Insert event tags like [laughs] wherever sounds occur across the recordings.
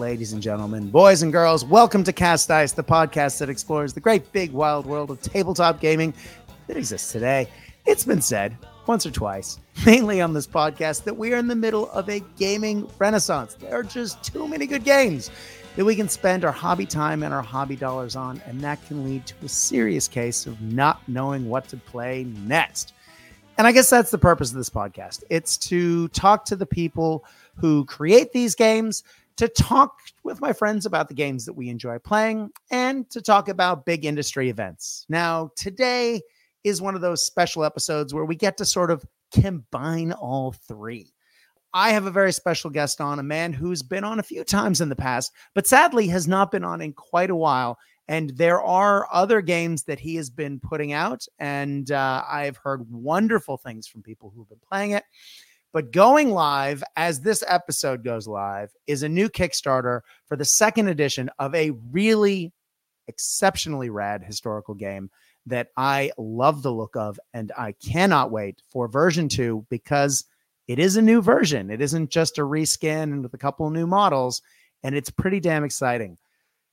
ladies and gentlemen, boys and girls. Welcome to Cast Dice, the podcast that explores the great big wild world of tabletop gaming that exists today. It's been said once or twice, [laughs] mainly on this podcast, that we are in the middle of a gaming renaissance. There are just too many good games that we can spend our hobby time and our hobby dollars on, and that can lead to a serious case of not knowing what to play next. And I guess that's the purpose of this podcast. It's to talk to the people who create these games, to talk with my friends about the games that we enjoy playing, and to talk about big industry events. Now, today is one of those special episodes where we get to sort of combine all three. I have a very special guest on, a man who's been on a few times in the past, but sadly has not been on in quite a while. And there are other games that he has been putting out, and uh, I've heard wonderful things from people who've been playing it. But going live as this episode goes live is a new Kickstarter for the second edition of a really exceptionally rad historical game that I love the look of, and I cannot wait for version two because it is a new version. It isn't just a reskin with a couple of new models, and it's pretty damn exciting.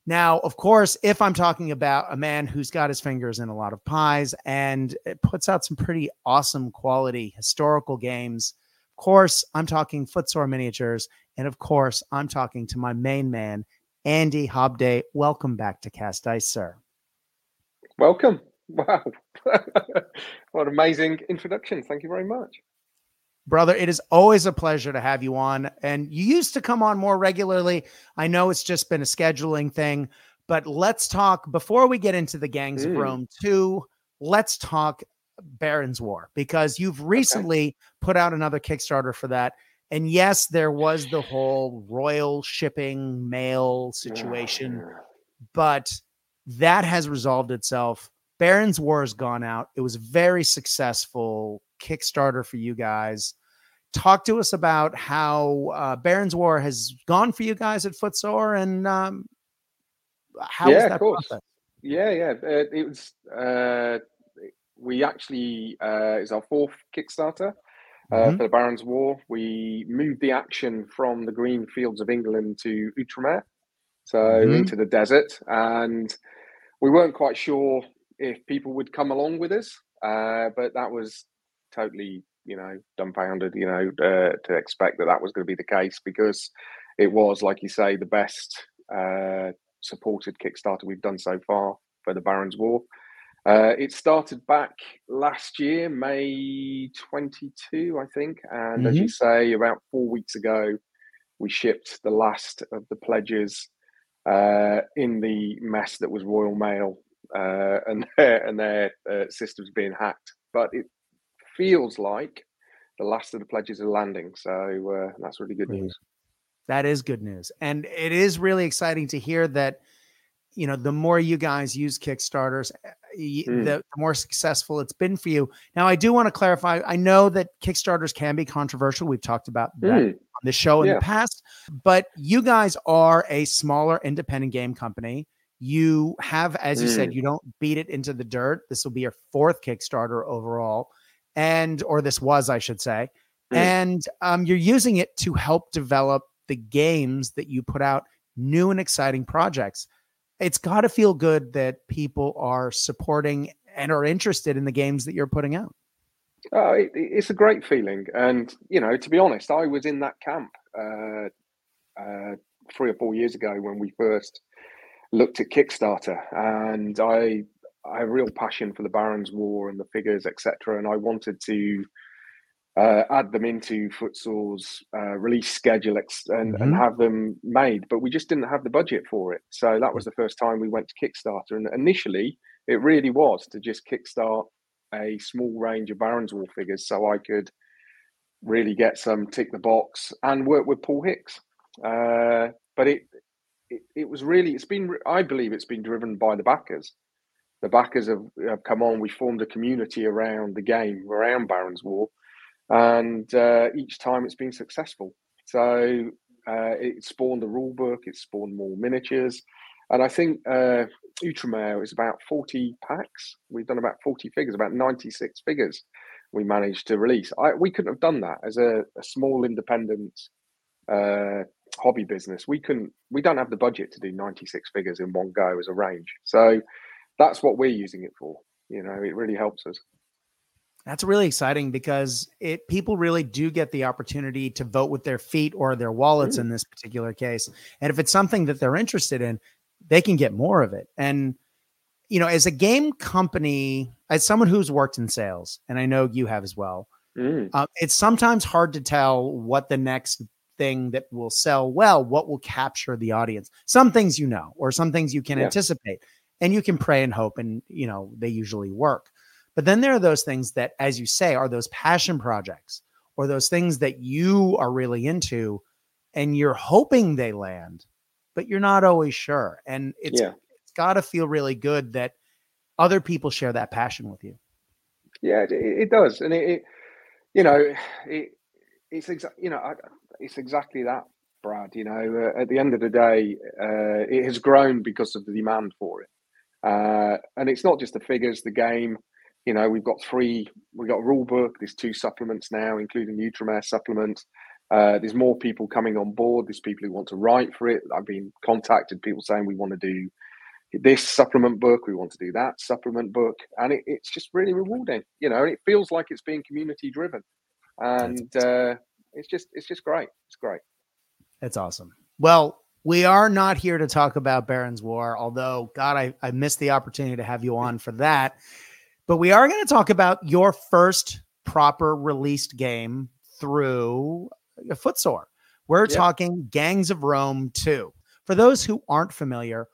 Now, of course, if I'm talking about a man who's got his fingers in a lot of pies and it puts out some pretty awesome quality historical games, course, I'm talking Footsore Miniatures. And of course, I'm talking to my main man, Andy Hobday. Welcome back to Cast Dice, sir. Welcome. [laughs] Wow. [laughs] what an amazing introduction. Thank you very much. Brother, it is always a pleasure to have you on. And you used to come on more regularly. I know it's just been a scheduling thing, but let's talk before we get into the Gangs mm. of Rome 2. Let's talk Baron's War because you've recently okay. put out another Kickstarter for that. And yes, there was the whole royal shipping mail situation, but that has resolved itself. Baron's War has gone out. It was very successful Kickstarter for you guys. Talk to us about how uh, Baron's War has gone for you guys at Footsore and um, how yeah, that process? Yeah, yeah. Uh, it was. Uh, we actually uh, is our fourth Kickstarter uh, mm-hmm. for the Baron's War. We moved the action from the green fields of England to Outremer, so mm-hmm. into the desert, and we weren't quite sure if people would come along with us, uh, but that was totally, you know, dumbfounded, you know, uh, to expect that that was going to be the case because it was, like you say, the best uh, supported Kickstarter we've done so far for the Baron's War. Uh, it started back last year, May 22, I think. And mm-hmm. as you mm-hmm. say, about four weeks ago, we shipped the last of the pledges uh, in the mess that was Royal Mail uh, and [laughs] their, and their uh, systems being hacked. But it feels like the last of the pledges are landing. So uh, that's really good news. That is good news. And it is really exciting to hear that, you know, the more you guys use Kickstarters, mm. the, the, more successful it's been for you. Now, I do want to clarify. I know that Kickstarters can be controversial. We've talked about that mm. on the show in yeah. the past, but you guys are a smaller independent game company. You have, as you mm. said, you don't beat it into the dirt. This will be your fourth Kickstarter overall, and or this was, I should say, mm. and um, you're using it to help develop the games that you put out, new and exciting projects. It's got to feel good that people are supporting and are interested in the games that you're putting out. Oh, it, it's a great feeling, and you know, to be honest, I was in that camp uh, uh, three or four years ago when we first looked at Kickstarter, and I I have a real passion for the Barons War and the figures, etc. And I wanted to uh, add them into Footsore's uh, release schedule ex- and, mm-hmm. and have them made, but we just didn't have the budget for it. So that was the first time we went to Kickstarter, and initially it really was to just kickstart a small range of Barons War figures, so I could really get some tick the box and work with Paul Hicks. Uh, but it it, it was really it's been I believe it's been driven by the backers. The backers have, have come on. We formed a community around the game, around Baron's War, and uh, each time it's been successful. So uh, it spawned the rule book. It spawned more miniatures, and I think uh, Outremer is about forty packs. We've done about forty figures, about ninety six figures. We managed to release. I, we couldn't have done that as a, a small independent uh, hobby business. We couldn't, we don't have the budget to do 96 figures in one go as a range. So that's what we're using it for. You know, it really helps us. That's really exciting because it people really do get the opportunity to vote with their feet or their wallets mm. in this particular case. And if it's something that they're interested in, they can get more of it. And you know, as a game company, as someone who's worked in sales, and I know you have as well, mm. uh, it's sometimes hard to tell what the next thing that will sell well, what will capture the audience. Some things you know, or some things you can yeah. anticipate, and you can pray and hope, and you know they usually work. But then there are those things that, as you say, are those passion projects or those things that you are really into and you're hoping they land, but you're not always sure. And it's, yeah. it's got to feel really good that other people share that passion with you. Yeah, it, it does. And it, it, you know, it, it's exactly, you know, it's exactly that, Brad. You know, uh, at the end of the day, uh, it has grown because of the demand for it. Uh, and it's not just the figures, the game, you know, we've got three, we've got a rule book, there's two supplements now, including Outremer supplement. Uh, there's more people coming on board. There's people who want to write for it. I've been contacted, people saying we want to do this supplement book, we want to do that supplement book, and it, it's just really rewarding, you know. And it feels like it's being community driven, and uh, it's just it's just great. It's great. It's awesome. Well, we are not here to talk about Baron's War, although God, I, I missed the opportunity to have you on for that. But we are going to talk about your first proper released game through a footsore. We're yep. talking Gangs of Rome 2. For those who aren't familiar,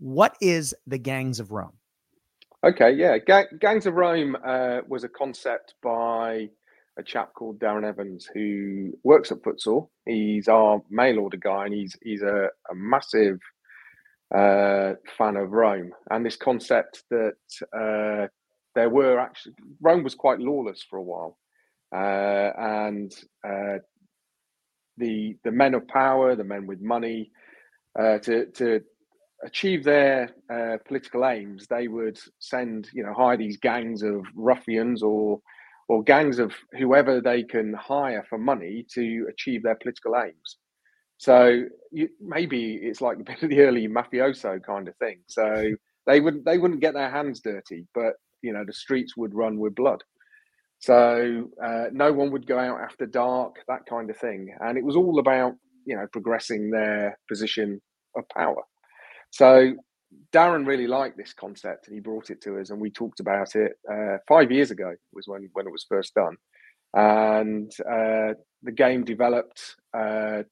what is the Gangs of Rome? Okay, yeah. Gangs of Rome uh, was a concept by a chap called Darren Evans who works at Footsore. He's our mail order guy and he's he's a, a massive uh, fan of Rome. And this concept that uh, there were actually Rome was quite lawless for a while, uh, and uh, the the men of power, the men with money, uh, to to achieve their uh, political aims, they would send you know hire these gangs of ruffians or or gangs of whoever they can hire for money to achieve their political aims. So you, maybe it's like a bit of the early mafioso kind of thing. So they wouldn't they wouldn't get their hands dirty, but you know the streets would run with blood. So uh, no one would go out after dark that kind of thing. And it was all about you know progressing their position of power. So darren really liked this concept and he brought it to us and we talked about it uh, five years ago was when when it was first done. And uh, the game developed uh,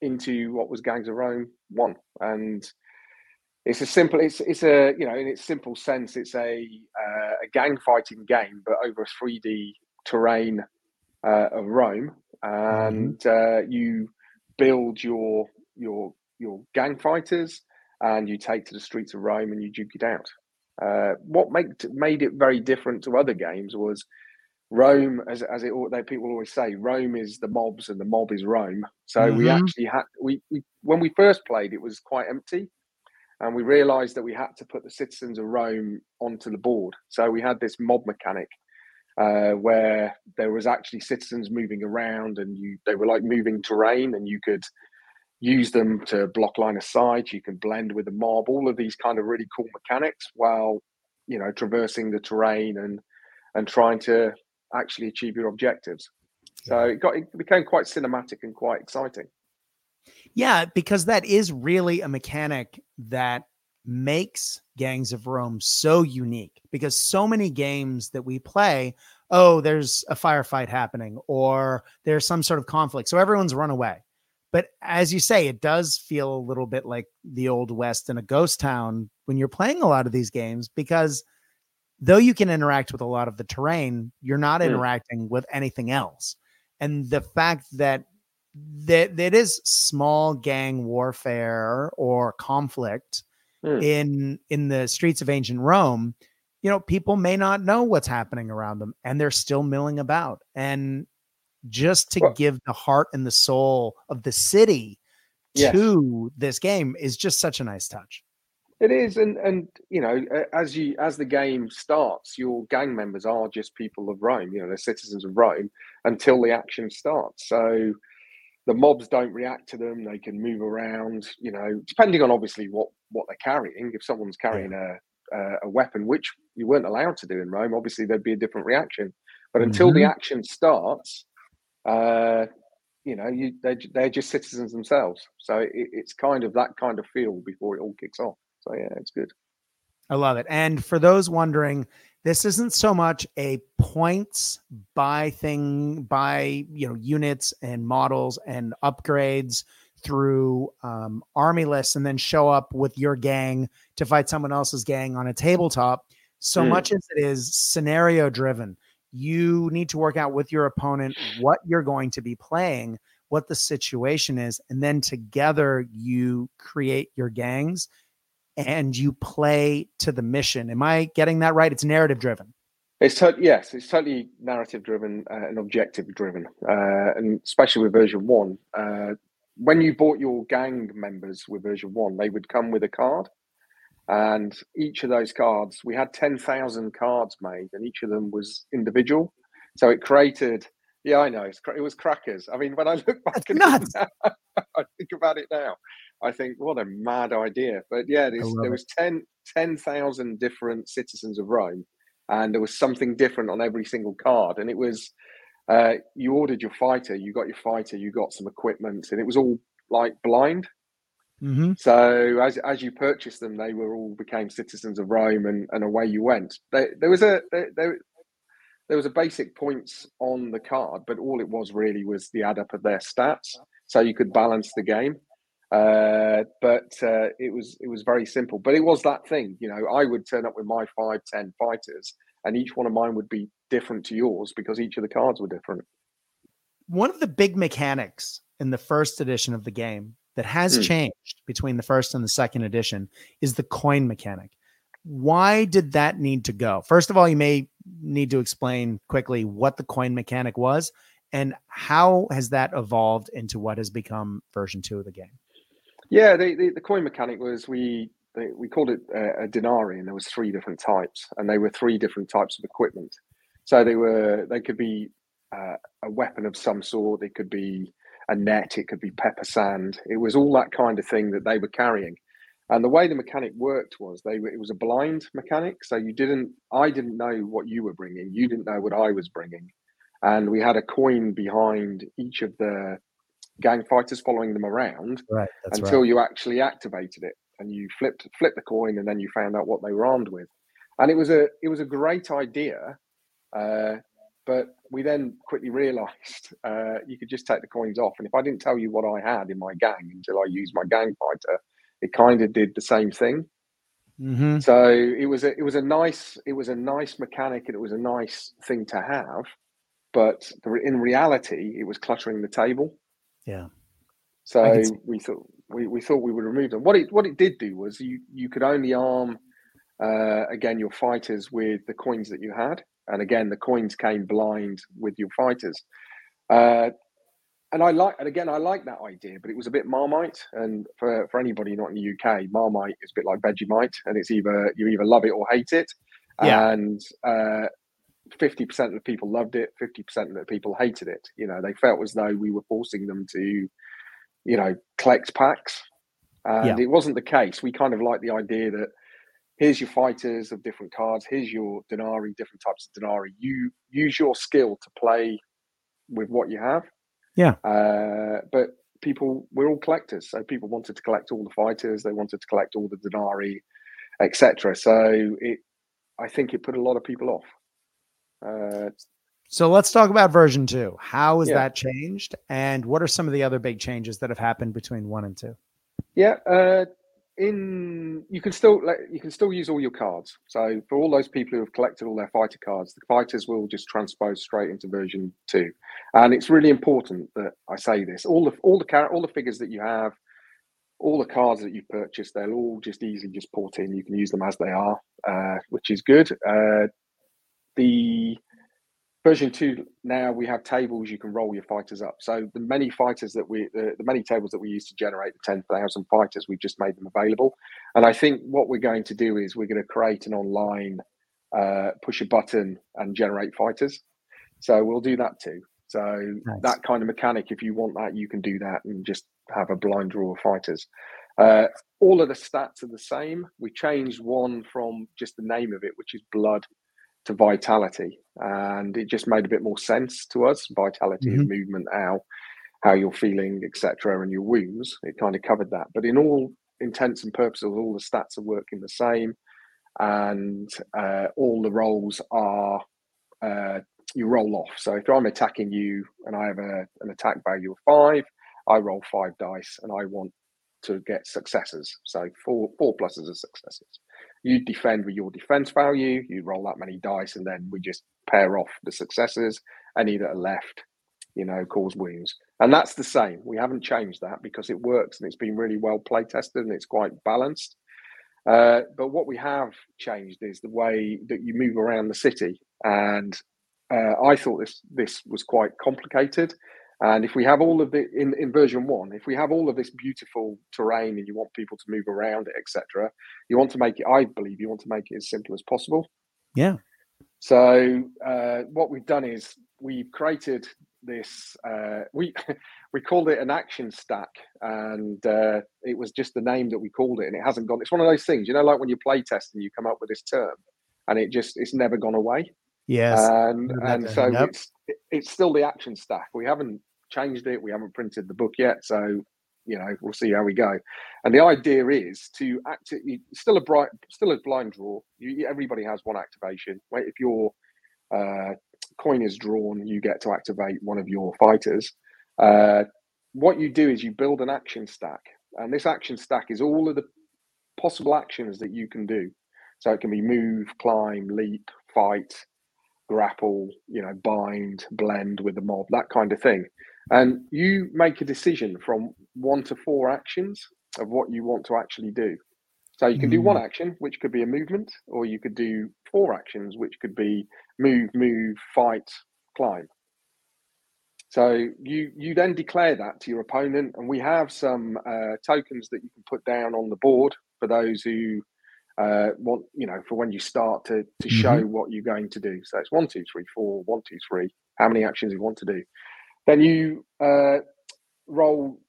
into what was gangs of rome 1 and it's a simple it's it's a you know in its simple sense it's a uh, a gang fighting game but over a 3d terrain uh, of rome and mm-hmm. uh, you build your your your gang fighters and you take to the streets of rome and you duke it out uh, what made made it very different to other games was Rome, as as it they people always say, Rome is the mobs and the mob is Rome. So mm-hmm. we actually had we, we when we first played, it was quite empty and we realized that we had to put the citizens of Rome onto the board. So we had this mob mechanic uh, where there was actually citizens moving around, and you they were like moving terrain, and you could use them to block line of sight. You can blend with the mob. All of these kind of really cool mechanics while you know traversing the terrain and and trying to actually achieve your objectives. So it got it became quite cinematic and quite exciting. Yeah, because that is really a mechanic that makes Gangs of Rome so unique because so many games that we play, oh, there's a firefight happening or there's some sort of conflict. So everyone's run away. But as you say, it does feel a little bit like the old West in a ghost town when you're playing a lot of these games because though you can interact with a lot of the terrain, you're not mm. interacting with anything else. And the fact that that that is small gang warfare or conflict mm. in in the streets of ancient Rome, you know, people may not know what's happening around them and they're still milling about. And just to well, give the heart and the soul of the city yes. to this game is just such a nice touch. It is, and and you know, as you as the game starts, your gang members are just people of Rome. You know, they're citizens of Rome until the action starts. So the mobs don't react to them. They can move around, you know, depending on obviously what what they're carrying. If someone's carrying a, a weapon, which you weren't allowed to do in Rome, obviously there'd be a different reaction. But until mm-hmm. the action starts, uh, you know, you they're, they're just citizens themselves. So it, it's kind of that kind of feel before it all kicks off. So yeah, it's good. I love it. And for those wondering, this isn't so much a points buy thing by you know units and models and upgrades through um, army lists and then show up with your gang to fight someone else's gang on a tabletop so mm. much as it is scenario driven you need to work out with your opponent what you're going to be playing what the situation is and then together you create your gangs and you play to the mission. Am I getting that right? It's narrative driven. It's to- yes, it's totally narrative driven uh, and objective driven, uh, and especially with version one. Uh, when you bought your gang members with version one, they would come with a card, and each of those cards, we had ten thousand cards made, and each of them was individual. So it created. Yeah, I know. it was crackers. I mean, when I look back at nuts. it now, [laughs] I think about it now. I think what a mad idea. But yeah, there was 10 10,000 different citizens of Rome, and there was something different on every single card. And it was uh, you ordered your fighter, you got your fighter, you got some equipment, and it was all like blind. Mm-hmm. So as as you purchased them, they were all became citizens of Rome, and, and away you went. There, there was a there, there was a basic points on the card, but all it was really was the add up of their stats, so you could balance the game. Uh, but uh, it was it was very simple. But it was that thing, you know. I would turn up with my five, ten fighters, and each one of mine would be different to yours because each of the cards were different. One of the big mechanics in the first edition of the game that has mm. changed between the first and the second edition is the coin mechanic. Why did that need to go? First of all, you may need to explain quickly what the coin mechanic was and how has that evolved into what has become version two of the game. Yeah, the, the, the coin mechanic was we they, we called it a, a denarii, and there was three different types, and they were three different types of equipment. So they were they could be uh, a weapon of some sort, it could be a net, it could be pepper sand. It was all that kind of thing that they were carrying. And the way the mechanic worked was they it was a blind mechanic, so you didn't I didn't know what you were bringing, you didn't know what I was bringing, and we had a coin behind each of the gang fighters following them around right, until right. you actually activated it and you flipped flipped the coin and then you found out what they were armed with and it was a it was a great idea uh, but we then quickly realized [laughs] uh, you could just take the coins off and if i didn't tell you what i had in my gang until i used my gang fighter it kind of did the same thing mm-hmm. so it was a it was a nice it was a nice mechanic and it was a nice thing to have but in reality it was cluttering the table yeah. So we thought we, we thought we would remove them. What it what it did do was you you could only arm uh, again your fighters with the coins that you had, and again the coins came blind with your fighters. Uh, and I like, and again, I like that idea, but it was a bit Marmite. And for, for anybody not in the UK, Marmite is a bit like Vegemite, and it's either you either love it or hate it. Yeah. And uh, 50% of the people loved it, 50% of the people hated it. You know, they felt as though we were forcing them to, you know, collect packs. And yeah. it wasn't the case. We kind of like the idea that here's your fighters of different cards, here's your denarii, different types of denarii. You use your skill to play with what you have. Yeah. Uh, but people, we're all collectors. So people wanted to collect all the fighters, they wanted to collect all the denarii, etc. So it, I think it put a lot of people off. Uh, so let's talk about version two. How has yeah. that changed, and what are some of the other big changes that have happened between one and two? Yeah, uh, in you can still like, you can still use all your cards. So for all those people who have collected all their fighter cards, the fighters will just transpose straight into version two. And it's really important that I say this: all the all the car- all the figures that you have, all the cards that you purchased, they'll all just easily just port in. You can use them as they are, uh, which is good. Uh, the version two now we have tables you can roll your fighters up so the many fighters that we the, the many tables that we use to generate the 10,000 fighters we've just made them available and i think what we're going to do is we're going to create an online uh, push a button and generate fighters so we'll do that too So nice. that kind of mechanic, if you want that, you can do that and just have a blind draw of fighters. Uh, all of the stats are the same. We changed one from just the name of it, which is blood, to vitality, and it just made a bit more sense to us. Vitality mm-hmm. movement, how how you're feeling, etc., and your wounds. It kind of covered that. But in all intents and purposes, all the stats are working the same, and uh, all the rolls are uh, you roll off. So if I'm attacking you and I have a, an attack value of five, I roll five dice and I want to get successes. So four four pluses are successes. You defend with your defense value. You roll that many dice, and then we just pair off the successes. Any that are left, you know, cause wounds. And that's the same. We haven't changed that because it works and it's been really well play tested and it's quite balanced. Uh, but what we have changed is the way that you move around the city. And uh, I thought this this was quite complicated. And if we have all of the in, in version one, if we have all of this beautiful terrain and you want people to move around it, etc., you want to make it. I believe you want to make it as simple as possible. Yeah. So uh, what we've done is we've created this. Uh, we [laughs] we called it an action stack, and uh, it was just the name that we called it, and it hasn't gone. It's one of those things, you know, like when you play test and you come up with this term, and it just it's never gone away. Yes. And and so yep. it's it's still the action stack. We haven't changed it. We haven't printed the book yet, so you know we'll see how we go. And the idea is to act. Still a bright, still a blind draw. You, everybody has one activation. If your uh, coin is drawn, you get to activate one of your fighters. Uh, what you do is you build an action stack, and this action stack is all of the possible actions that you can do. So it can be move, climb, leap, fight, grapple, you know, bind, blend with the mob, that kind of thing. And you make a decision from one to four actions of what you want to actually do. So you can do one mm. action, which could be a movement, or you could do four actions, which could be move, move, fight, climb. So you you then declare that to your opponent, and we have some uh, tokens that you can put down on the board for those who uh, want you know for when you start to to mm-hmm. show what you're going to do. So it's one, two, three, four, one, two, three. How many actions you want to do? Then you uh, roll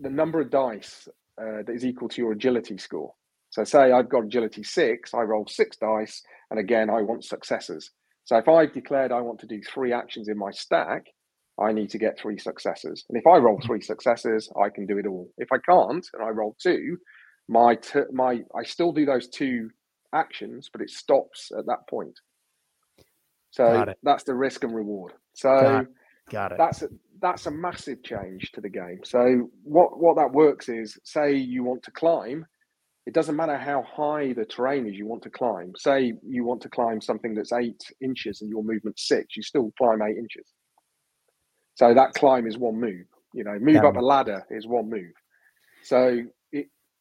the number of dice uh, that is equal to your agility score. So say I've got agility six, I roll six dice, and again I want successes. So if I've declared I want to do three actions in my stack, I need to get three successes. And if I roll three successes, I can do it all. If I can't and I roll two, my t- my I still do those two actions, but it stops at that point. So that's the risk and reward. So got, got it. That's a, that's a massive change to the game. So what what that works is, say you want to climb, it doesn't matter how high the terrain is you want to climb. Say you want to climb something that's eight inches and your movement six, you still climb eight inches. So that climb is one move. You know, move up a ladder is one move. So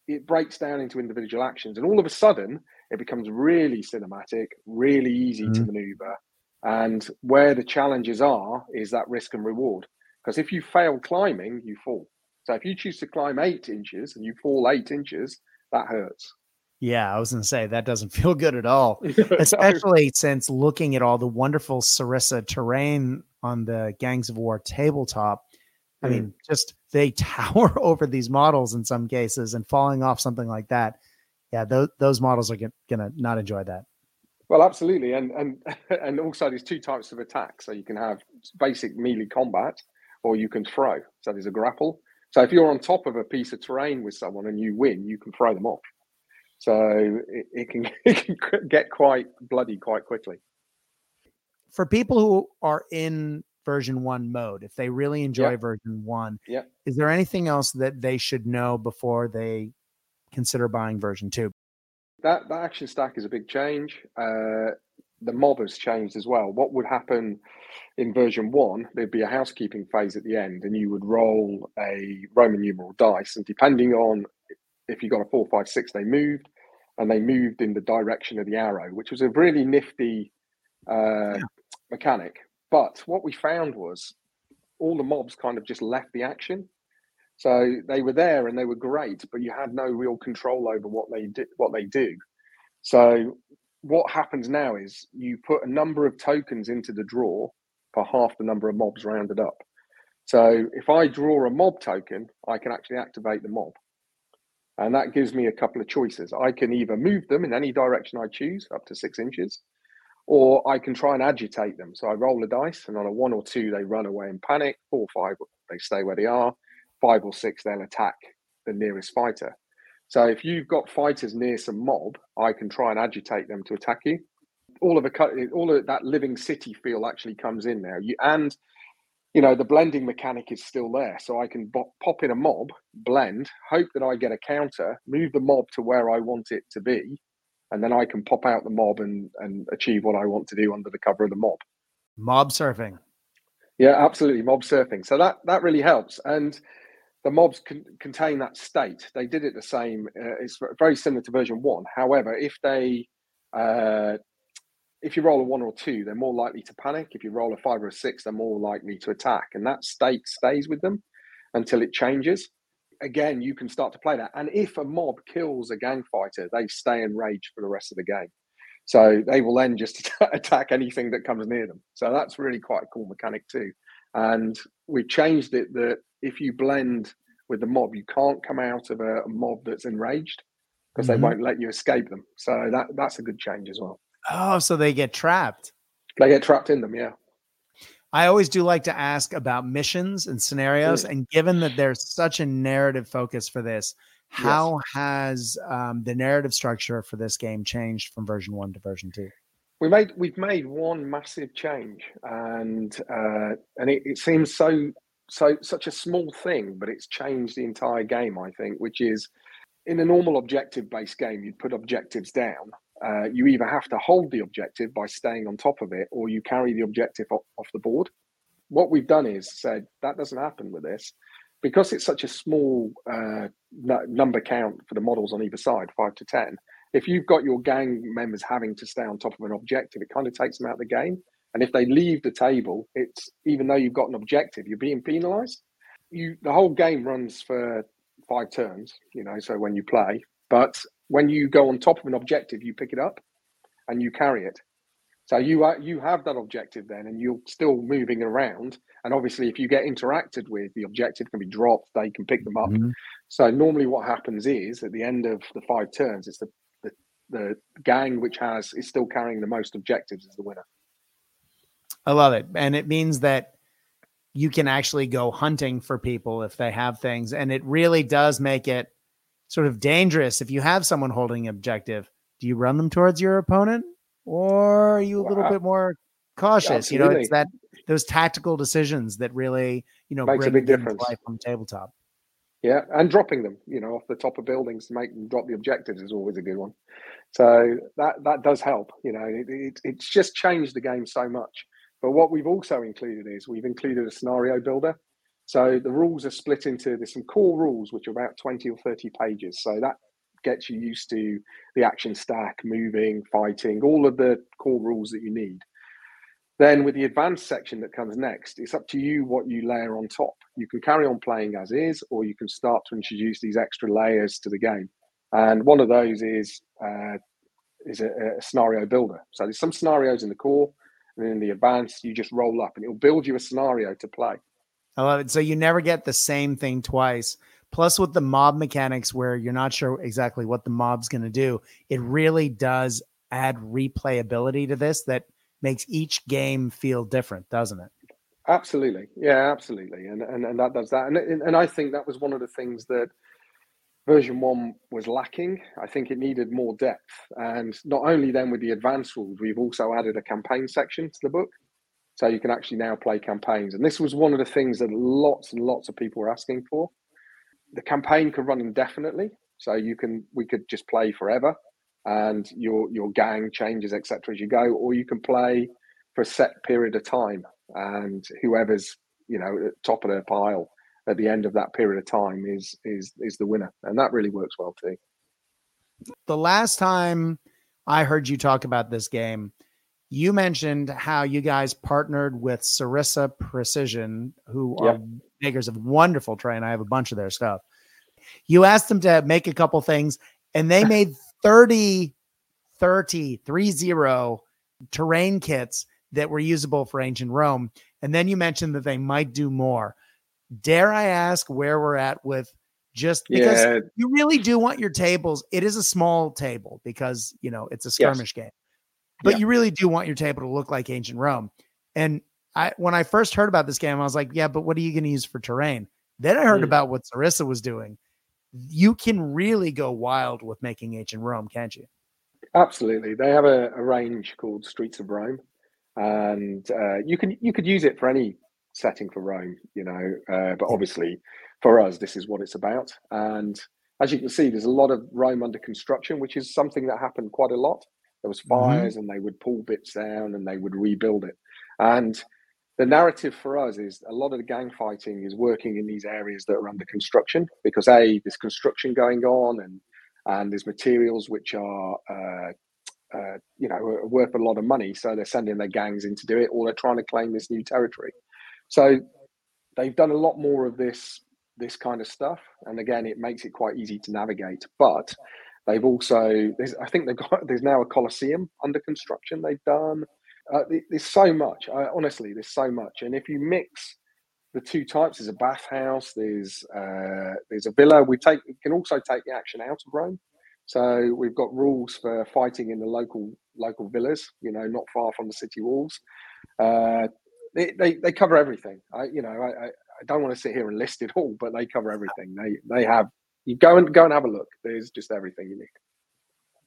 it breaks down into individual actions, and all of a sudden it becomes really cinematic, really easy mm-hmm. to maneuver. And where the challenges are is that risk and reward. Because if you fail climbing, you fall. So if you choose to climb eight inches and you fall eight inches, that hurts. Yeah, I was going to say that doesn't [laughs] feel good at all, [laughs] especially since looking at all the wonderful Sarissa terrain on the Gangs of War tabletop I mean, mm. just [laughs] they tower over these models in some cases and falling off something like that. Yeah, those, those models are going to not enjoy that. Well, absolutely, and and [laughs] and also there's two types of attack. So you can have basic melee combat, or you can throw. So there's a grapple. So if you're on top of a piece of terrain with someone and you win, you can throw them off. So it, it can [laughs] it can get quite bloody quite quickly. For people who are in version one mode if they really enjoy yep. version one yeah is there anything else that they should know before they consider buying version two that that action stack is a big change uh the mob has changed as well what would happen in version one there'd be a housekeeping phase at the end and you would roll a roman numeral dice and depending on if you got a four five six they moved and they moved in the direction of the arrow which was a really nifty uh, yeah. mechanic but what we found was all the mobs kind of just left the action. So they were there and they were great, but you had no real control over what they did, what they do. So what happens now is you put a number of tokens into the draw for half the number of mobs rounded up. So if I draw a mob token, I can actually activate the mob. And that gives me a couple of choices. I can either move them in any direction I choose, up to six inches, or I can try and agitate them. So I roll a dice, and on a one or two, they run away in panic. Four or five, they stay where they are. Five or six, they'll attack the nearest fighter. So if you've got fighters near some mob, I can try and agitate them to attack you. All of a all of that living city feel actually comes in now. You and you know the blending mechanic is still there, so I can bo- pop in a mob, blend, hope that I get a counter, move the mob to where I want it to be, and then I can pop out the mob and and achieve what I want to do under the cover of the mob. Mob surfing. Yeah, absolutely, mob surfing. So that that really helps and the mobs can contain that state. They did it the same. Uh, it's very similar to version one. However, if they uh, if you roll a one or two, they're more likely to panic. If you roll a five or a six, they're more likely to attack, and that state stays with them until it changes. Again, you can start to play that. And if a mob kills a gang fighter, they stay enraged for the rest of the game. So they will then just [laughs] attack anything that comes near them. So that's really quite a cool mechanic too. And we changed it that if you blend with the mob, you can't come out of a, mob that's enraged because mm-hmm. they won't let you escape them. So that that's a good change as well. Oh, so they get trapped. They get trapped in them, yeah. I always do like to ask about missions and scenarios. Mm. And given that there's such a narrative focus for this, how yes. has um, the narrative structure for this game changed from version one to version two? we made we've made one massive change, and uh, and it, it seems so so such a small thing, but it's changed the entire game. I think, which is in a normal objective based game, you'd put objectives down. Uh, you either have to hold the objective by staying on top of it, or you carry the objective off, off the board. What we've done is said that doesn't happen with this because it's such a small uh, number count for the models on either side, five to ten if you've got your gang members having to stay on top of an objective, it kind of takes them out of the game. And if they leave the table, it's even though you've got an objective, you're being penalised. You the whole game runs for five turns, you know, so when you play. But when you go on top of an objective, you pick it up and you carry it. So you are, you have that objective then, and you're still moving around. And obviously, if you get interacted with, the objective can be dropped. They can pick them up. Mm-hmm. So normally, what happens is at the end of the five turns, it's the the gang which has is still carrying the most objectives is the winner. I love it. And it means that you can actually go hunting for people if they have things. And it really does make it sort of dangerous if you have someone holding an objective. Do you run them towards your opponent or are you a little wow. bit more cautious? You know, it's that those tactical decisions that really, you know, makes a big difference life on the tabletop. Yeah, and dropping them, you know, off the top of buildings to make them drop the objectives is always a good one. So that that does help. You know, it, it, it's just changed the game so much. But what we've also included is we've included a scenario builder. So the rules are split into there's some core rules which are about 20 or 30 pages. So that gets you used to the action stack, moving, fighting, all of the core rules that you need. Then with the advanced section that comes next, it's up to you what you layer on top. You can carry on playing as is, or you can start to introduce these extra layers to the game. And one of those is uh, is a, a, scenario builder. So there's some scenarios in the core, and then in the advanced, you just roll up, and it'll build you a scenario to play. I love it. So you never get the same thing twice. Plus, with the mob mechanics, where you're not sure exactly what the mob's going to do, it really does add replayability to this that makes each game feel different, doesn't it? Absolutely, yeah, absolutely, and and, and that does that, and and I think that was one of the things that version one was lacking. I think it needed more depth. And not only then with the advanced rules, we've also added a campaign section to the book. So you can actually now play campaigns. And this was one of the things that lots and lots of people were asking for. The campaign could run indefinitely. So you can we could just play forever and your your gang changes, etc. as you go, or you can play for a set period of time and whoever's, you know, at top of their pile at the end of that period of time is is is the winner, and that really works well too. The last time I heard you talk about this game, you mentioned how you guys partnered with Sarissa Precision, who yep. are makers of wonderful terrain. I have a bunch of their stuff. You asked them to make a couple things, and they [laughs] made 30, 30, 30 terrain kits that were usable for ancient Rome. And then you mentioned that they might do more. Dare I ask where we're at with just because yeah. you really do want your tables. It is a small table because, you know, it's a skirmish yes. game. But yeah. you really do want your table to look like ancient Rome. And I when I first heard about this game, I was like, yeah, but what are you going to use for terrain? Then I heard mm. about what Sarissa was doing. You can really go wild with making ancient Rome, can't you? Absolutely. They have a, a range called Streets of Rome, and uh, you can you could use it for any setting for Rome, you know. Uh, but obviously, for us, this is what it's about. And as you can see, there's a lot of Rome under construction, which is something that happened quite a lot. There was mm-hmm. fires, mm-hmm. and they would pull bits down, and they would rebuild it. And the narrative for us is a lot of the gang fighting is working in these areas that are under construction because a there's construction going on and and there's materials which are uh, uh, you know worth a lot of money so they're sending their gangs in to do it or they're trying to claim this new territory so they've done a lot more of this this kind of stuff and again it makes it quite easy to navigate but they've also i think they've got [laughs] there's now a coliseum under construction they've done uh, there's so much. I, honestly, there's so much. And if you mix the two types, there's a bathhouse, there's uh, there's a villa. We take we can also take the action out of Rome. So we've got rules for fighting in the local local villas. You know, not far from the city walls. Uh, they, they, they cover everything. I you know I, I, I don't want to sit here and list it all, but they cover everything. They they have you go and go and have a look. There's just everything you need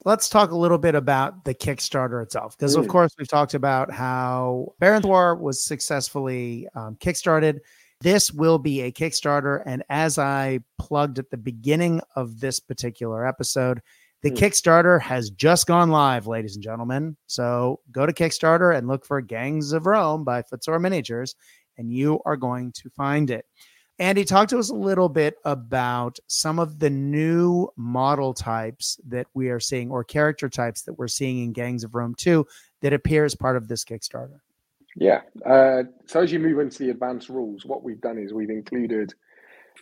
let's talk a little bit about the Kickstarter itself. Because, mm. of course, we've talked about how Barons War was successfully um, kickstarted. This will be a Kickstarter. And as I plugged at the beginning of this particular episode, the mm. Kickstarter has just gone live, ladies and gentlemen. So go to Kickstarter and look for Gangs of Rome by Footsore Miniatures, and you are going to find it. Andy, talk to us a little bit about some of the new model types that we are seeing or character types that we're seeing in Gangs of Rome 2 that appear as part of this Kickstarter. Yeah. Uh, so as you move into the advanced rules, what we've done is we've included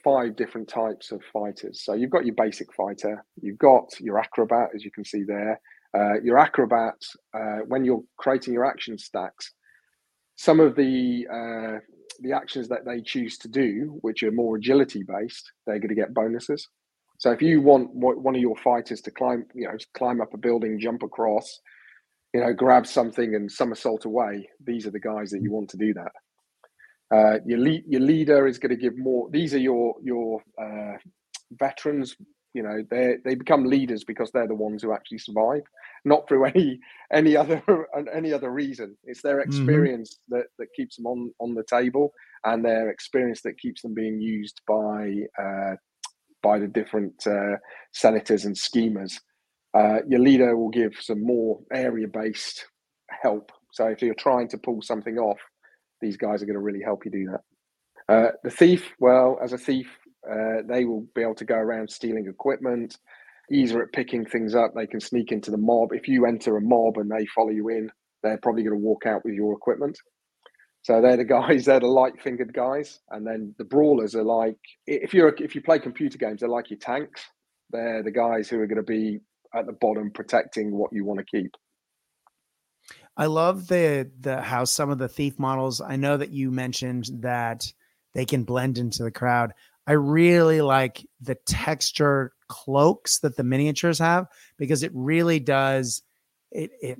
five different types of fighters. So you've got your basic fighter, you've got your acrobat, as you can see there. Uh, your acrobat, uh, when you're creating your action stacks, some of the uh, the actions that they choose to do, which are more agility based, they're going to get bonuses. So if you want one of your fighters to climb, you know, climb up a building, jump across, you know, grab something and somersault away, these are the guys that you want to do that. Uh, your lead, your leader is going to give more. These are your your uh, veterans you know they they become leaders because they're the ones who actually survive not through [laughs] any any other any other reason it's their mm-hmm. experience mm-hmm. that that keeps them on on the table and their experience that keeps them being used by uh, by the different uh, senators and schemers uh, your leader will give some more area based help so if you're trying to pull something off these guys are going to really help you do that uh, the thief well as a thief uh, they will be able to go around stealing equipment, easier at picking things up. They can sneak into the mob. If you enter a mob and they follow you in, they're probably going to walk out with your equipment. So they're the [laughs] guys. They're the light-fingered guys, and then the brawlers are like if you're if you play computer games, they're like your tanks. They're the guys who are going to be at the bottom protecting what you want to keep. I love the the how some of the thief models. I know that you mentioned that they can blend into the crowd. I really like the texture cloaks that the miniatures have because it really does it it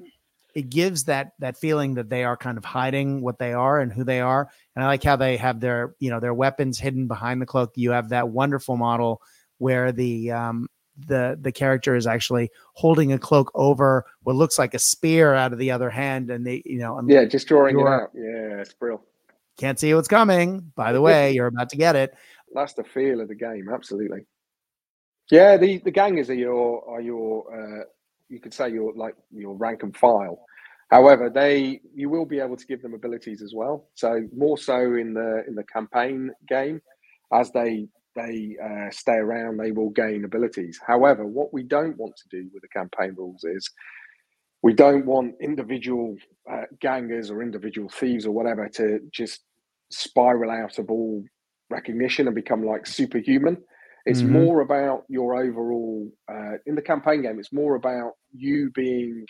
it gives that that feeling that they are kind of hiding what they are and who they are. And I like how they have their you know their weapons hidden behind the cloak. You have that wonderful model where the um the the character is actually holding a cloak over what looks like a spear out of the other hand, and they you know yeah just drawing it out. Yeah, it's brilliant. Can't see what's coming. By the way, you're about to get it that's the feel of the game. Absolutely. Yeah, the the gangers are your are your uh, you could say your like your rank and file. However, they you will be able to give them abilities as well. So more so in the in the campaign game, as they they uh, stay around, they will gain abilities. However, what we don't want to do with the campaign rules is we don't want individual uh, gangers or individual thieves or whatever to just spiral out of all recognition and become like superhuman. It's mm-hmm. more about your overall uh, in the campaign game. It's more about you being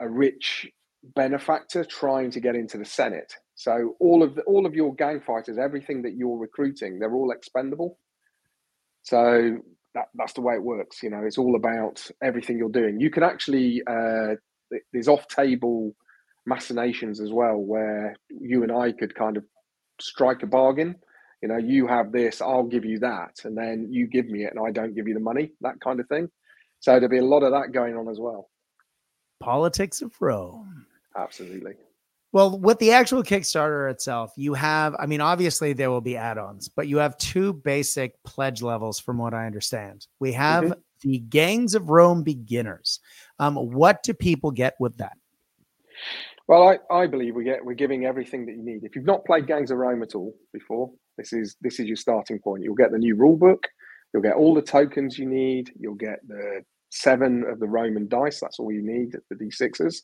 a rich benefactor trying to get into the Senate. So all of the, all of your gang fighters, everything that you're recruiting, they're all expendable. So that, that's the way it works. You know, it's all about everything you're doing. You can actually uh, there's off table machinations as well, where you and I could kind of strike a bargain. You know, you have this, I'll give you that, and then you give me it, and I don't give you the money, that kind of thing. So there'll be a lot of that going on as well. Politics of Rome. Absolutely. Well, with the actual Kickstarter itself, you have, I mean, obviously there will be add ons, but you have two basic pledge levels from what I understand. We have mm-hmm. the Gangs of Rome beginners. Um, what do people get with that? Well, I, I believe we get we're giving everything that you need. If you've not played Gangs of Rome at all before, this is this is your starting point. You'll get the new rule book, you'll get all the tokens you need, you'll get the seven of the Roman dice, that's all you need, the D6s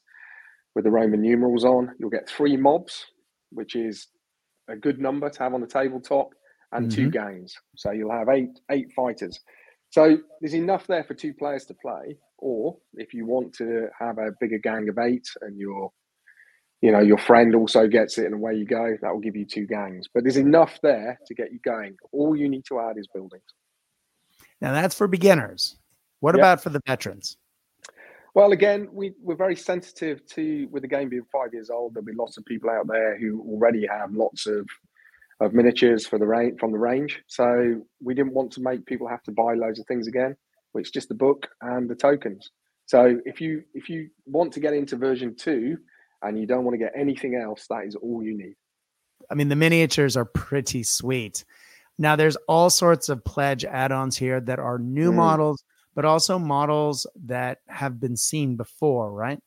with the Roman numerals on. You'll get three mobs, which is a good number to have on the tabletop, and mm-hmm. two gangs. So you'll have eight eight fighters. So there's enough there for two players to play. Or if you want to have a bigger gang of eight, and your you know your friend also gets it, and away you go, that will give you two gangs. But there's enough there to get you going. All you need to add is buildings. Now that's for beginners. What yep. about for the veterans? Well, again, we, we're very sensitive to with the game being five years old. There'll be lots of people out there who already have lots of of miniatures for the range from the range. So we didn't want to make people have to buy loads of things again. It's just the book and the tokens. So if you if you want to get into version two and you don't want to get anything else, that is all you need. I mean, the miniatures are pretty sweet. Now, there's all sorts of pledge add-ons here that are new mm. models but also models that have been seen before, right?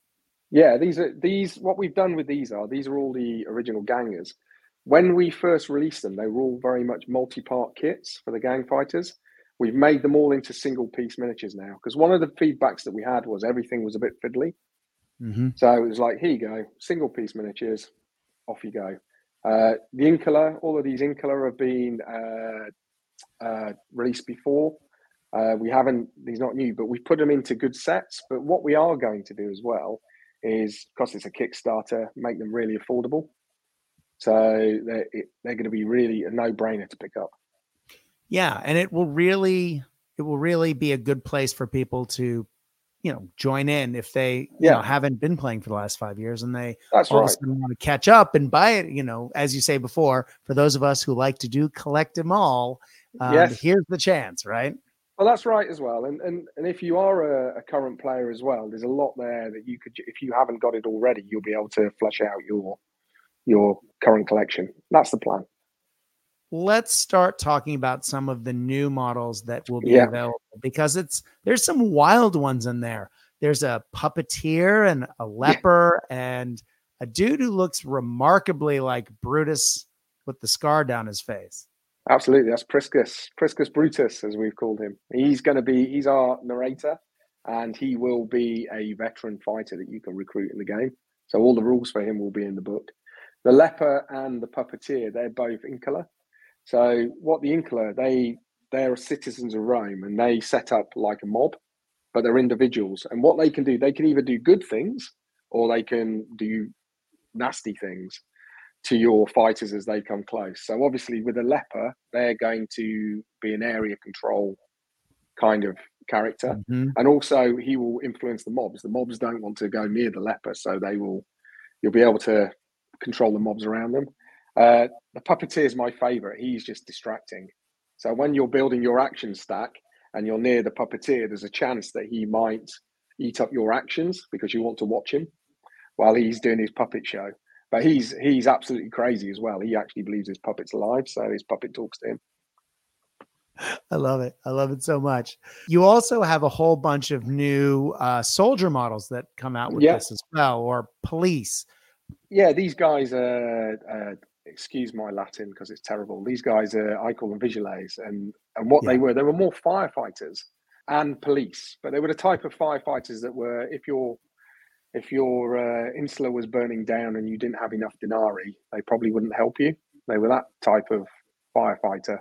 Yeah, these are these. What we've done with these are these are all the original gangers. When we first released them, they were all very much multi-part kits for the gang fighters. We've made them all into single-piece miniatures now because one of the feedbacks that we had was everything was a bit fiddly. Mm-hmm. So it was like, here you go, single-piece miniatures, off you go. Uh, the Incola, all of these Incola have been uh, uh, released before. Uh, we haven't, he's not new, but we put them into good sets. But what we are going to do as well is, because it's a Kickstarter, make them really affordable. So they're, they're going to be really a no brainer to pick up. Yeah. And it will really, it will really be a good place for people to, you know, join in if they, yeah. you know, haven't been playing for the last five years and they That's all right. want to catch up and buy it. You know, as you say before, for those of us who like to do collect them all, um, yes. here's the chance, right? Well, that's right as well. And and, and if you are a, a, current player as well, there's a lot there that you could, if you haven't got it already, you'll be able to flesh out your your current collection. That's the plan. Let's start talking about some of the new models that will be yeah. available because it's there's some wild ones in there. There's a puppeteer and a leper yeah. and a dude who looks remarkably like Brutus with the scar down his face. Absolutely, that's Priscus, Priscus Brutus, as we've called him. He's going to be, he's our narrator, and he will be a veteran fighter that you can recruit in the game. So all the rules for him will be in the book. The leper and the puppeteer, they're both Incola. So what the Incola, they they're citizens of Rome, and they set up like a mob, but they're individuals. And what they can do, they can either do good things or they can do nasty things to your fighters as they come close. So obviously with a leper, they're going to be an area control kind of character. Mm-hmm. And also he will influence the mobs. The mobs don't want to go near the leper, so they will you'll be able to control the mobs around them. Uh, the puppeteer is my favorite. He's just distracting. So when you're building your action stack and you're near the puppeteer, there's a chance that he might eat up your actions because you want to watch him while he's doing his puppet show. But he's he's absolutely crazy as well. He actually believes his puppet's alive, so his puppet talks to him. I love it. I love it so much. You also have a whole bunch of new uh, soldier models that come out with this as well, or police. Yeah, these guys are. Uh, excuse my Latin because it's terrible. These guys are. I call them vigiles, and and what yeah. they were, they were more firefighters and police, but they were the type of firefighters that were. If you're if your uh, insula was burning down and you didn't have enough denarii, they probably wouldn't help you. They were that type of firefighter.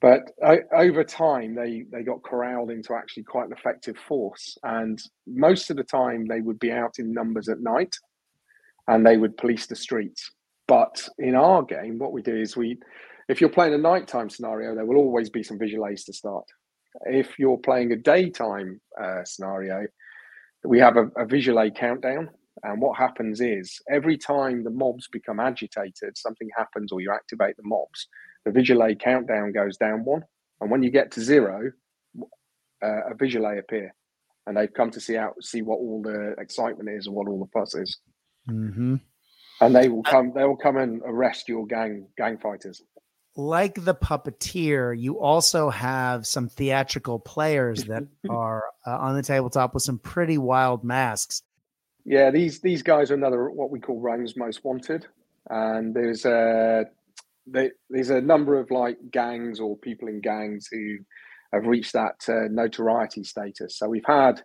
But uh, over time, they, they got corralled into actually quite an effective force. And most of the time, they would be out in numbers at night and they would police the streets. But in our game, what we do is we, if you're playing a nighttime scenario, there will always be some vigiles to start. If you're playing a daytime uh, scenario, we have a, a visual aid countdown. And what happens is every time the mobs become agitated, something happens or you activate the mobs, the visual aid countdown goes down one. And when you get to zero, uh, a visual aid appear. And they've come to see out, see what all the excitement is and what all the fuss is. Mm-hmm. And they will come. They will come and arrest your gang gang fighters like the puppeteer, you also have some theatrical players that [laughs] are uh, on the tabletop with some pretty wild masks. Yeah, these these guys are another what we call Rome's most wanted, and there's a they, there's a number of like gangs or people in gangs who have reached that uh, notoriety status. So we've had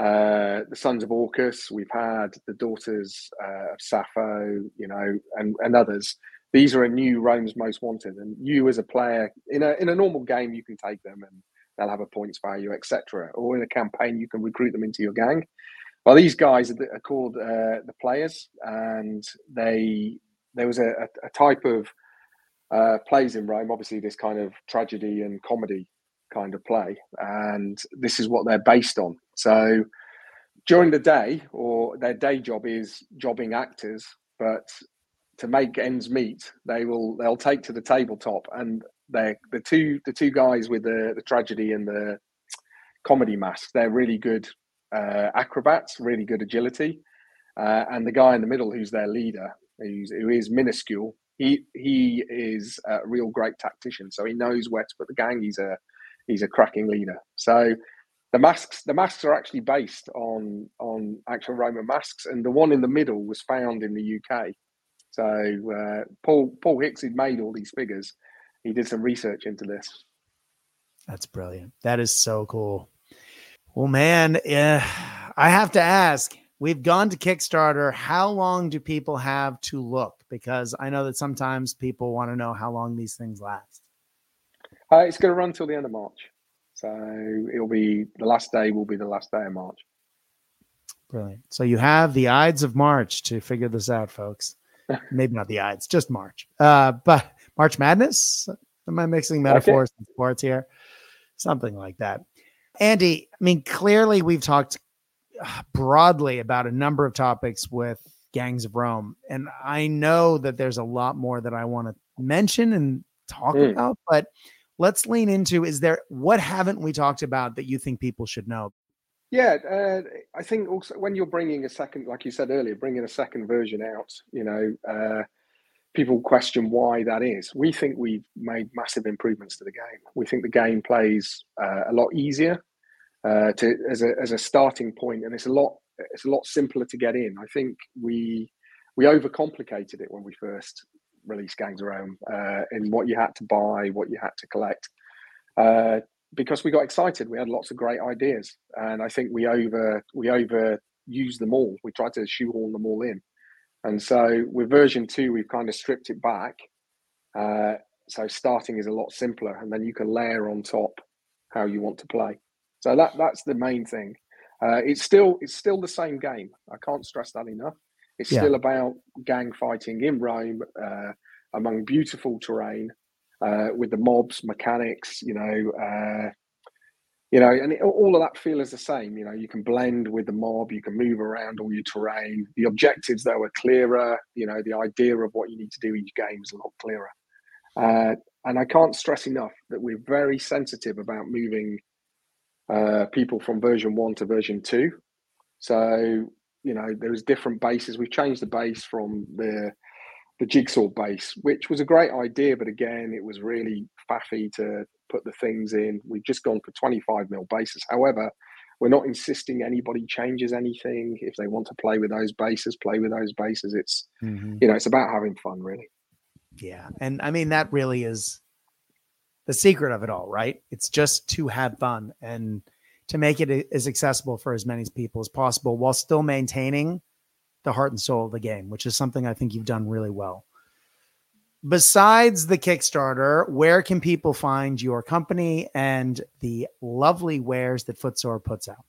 uh, the Sons of Orcus, we've had the Daughters uh, of Sappho, you know, and, and others these are a new Rome's most wanted, and you as a player in a in a normal game you can take them and they'll have a points value, etc. Or in a campaign you can recruit them into your gang. Well, these guys are, called uh, the players, and they there was a, a type of uh, plays in Rome. Obviously, this kind of tragedy and comedy kind of play, and this is what they're based on. So during the day, or their day job is jobbing actors, but to make ends meet, they will they'll take to the tabletop, and they the two the two guys with the the tragedy and the comedy mask. They're really good uh, acrobats, really good agility, uh, and the guy in the middle who's their leader, who's, who is minuscule. He he is a real great tactician, so he knows where to put the gang. He's a he's a cracking leader. So the masks the masks are actually based on on actual Roman masks, and the one in the middle was found in the UK. So uh, Paul Paul Hicks, had made all these figures, he did some research into this. That's brilliant. That is so cool. Well, man, yeah, I have to ask. We've gone to Kickstarter. How long do people have to look? Because I know that sometimes people want to know how long these things last. Uh, it's going to run till the end of March. So it'll be the last day will be the last day of March. Brilliant. So you have the Ides of March to figure this out, folks [laughs] maybe not the Ides, just March. Uh, but March Madness. Am I mixing metaphors okay. and sports here? Something like that. Andy, I mean, clearly we've talked uh, broadly about a number of topics with Gangs of Rome, and I know that there's a lot more that I want to mention and talk mm. about, but let's lean into is there what haven't we talked about that you think people should know? Yeah, uh, I think also when you're bringing a second, like you said earlier, bringing a second version out, you know, uh, people question why that is. We think we've made massive improvements to the game. We think the game plays uh, a lot easier uh, to as a as a starting point, and it's a lot it's a lot simpler to get in. I think we we overcomplicated it when we first released Gangs Rome uh, in what you had to buy, what you had to collect. Uh, because we got excited. We had lots of great ideas, and I think we over we over used them all. We tried to shoehorn them all in, and so with version two, we've kind of stripped it back. Uh, so starting is a lot simpler, and then you can layer on top how you want to play. So that that's the main thing. Uh, it's still it's still the same game. I can't stress that enough. It's yeah. still about gang fighting in Rome uh, among beautiful terrain uh, with the mobs, mechanics, you know, uh, you know, and it, all of that feel is the same. You know, you can blend with the mob, you can move around all your terrain. The objectives though are clearer. You know, the idea of what you need to do each game is a lot clearer. Uh, and I can't stress enough that we're very sensitive about moving uh, people from version one to version two. So you know, there was different bases. We've changed the base from the the jigsaw base, which was a great idea, but again, it was really faffy to put the things in. We've just gone for 25 mil bases. However, we're not insisting anybody changes anything. If they want to play with those bases, play with those bases. It's mm-hmm. you know, it's about having fun, really. Yeah, and I mean that really is the secret of it all, right? It's just to have fun and to make it as accessible for as many people as possible while still maintaining the heart and soul of the game, which is something I think you've done really well. Besides the Kickstarter, where can people find your company and the lovely wares that Footsore puts out?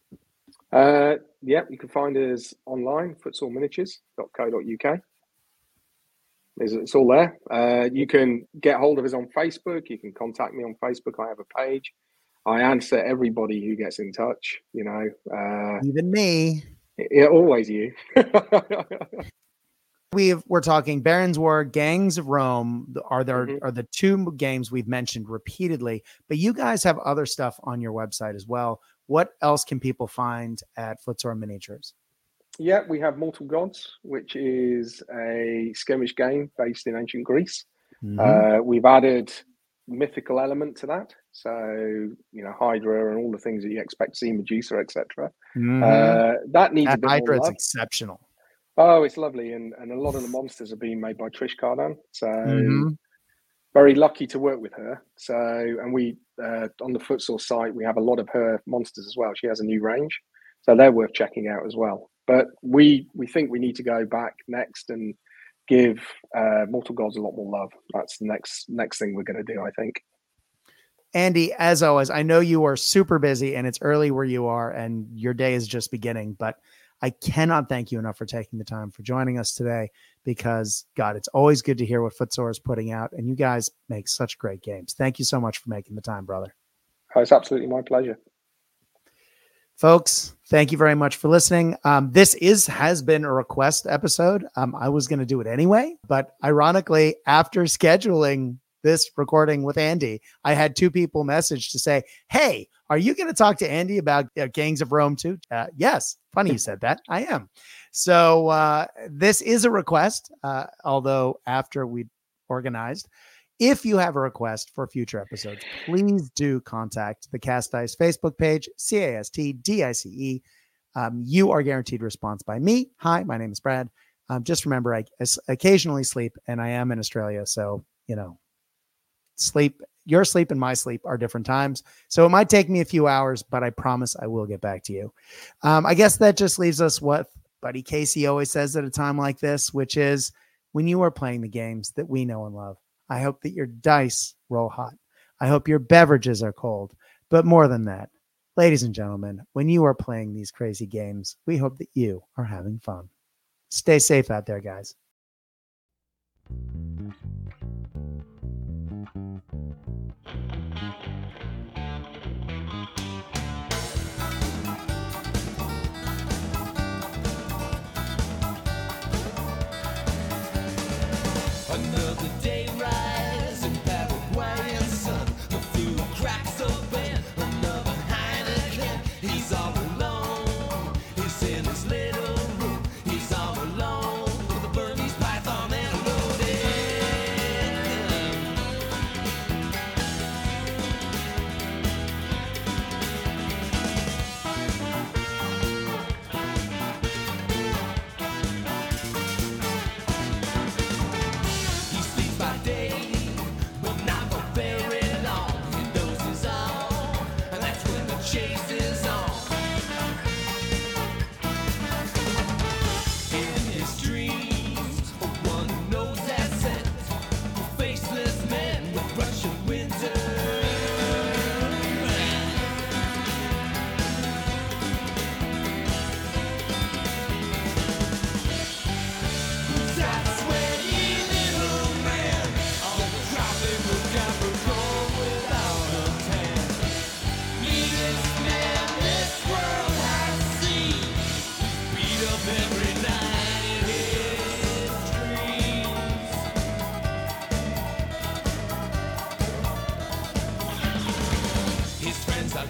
Uh, yeah, you can find us online, footsoreminiatures.co.uk. It's, it's all there. Uh, you can get hold of us on Facebook. You can contact me on Facebook. I have a page. I answer everybody who gets in touch. You know, uh, even me. Yeah, always you. [laughs] We've we're talking Baron's War, Gangs of Rome are there mm-hmm. are the two games we've mentioned repeatedly, but you guys have other stuff on your website as well. What else can people find at Footsore Miniatures? Yeah, we have Mortal Gods, which is a skirmish game based in ancient Greece. Mm-hmm. Uh, we've added mythical element to that, so you know Hydra and all the things that you expect to see Medusa, etc. Mm-hmm. Uh, that needs that a bit Hydra is exceptional. Oh, it's lovely, and and a lot of the monsters are being made by Trish Carden. So mm-hmm. very lucky to work with her. So and we uh, on the Footsore site we have a lot of her monsters as well. She has a new range, so they're worth checking out as well. But we we think we need to go back next and give uh, Mortal Gods a lot more love. That's the next next thing we're going to do, I think. Andy, as always, I know you are super busy and it's early where you are, and your day is just beginning, but I cannot thank you enough for taking the time for joining us today because, God, it's always good to hear what Footsore is putting out, and you guys make such great games. Thank you so much for making the time, brother. Oh, it's absolutely my pleasure. Folks, thank you very much for listening. Um, this is has been a request episode. Um, I was going to do it anyway, but ironically, after scheduling this recording with Andy, I had two people message to say, "Hey, are you going to talk to Andy about uh, Gangs of Rome too?" Uh, yes. Funny you said that. I am. So uh, this is a request, uh, although after we organized. If you have a request for future episodes, please do contact the Cast Dice Facebook page, C A S T D I C E. Um, you are guaranteed response by me. Hi, my name is Brad. Um, just remember, I occasionally sleep, and I am in Australia, so you know sleep your sleep and my sleep are different times so it might take me a few hours but i promise i will get back to you um, i guess that just leaves us what buddy casey always says at a time like this which is when you are playing the games that we know and love i hope that your dice roll hot. I hope your beverages are cold. But more than that ladies and gentlemen when you are playing these crazy games we hope that you are having fun. Stay safe out there guys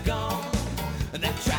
gone. And that's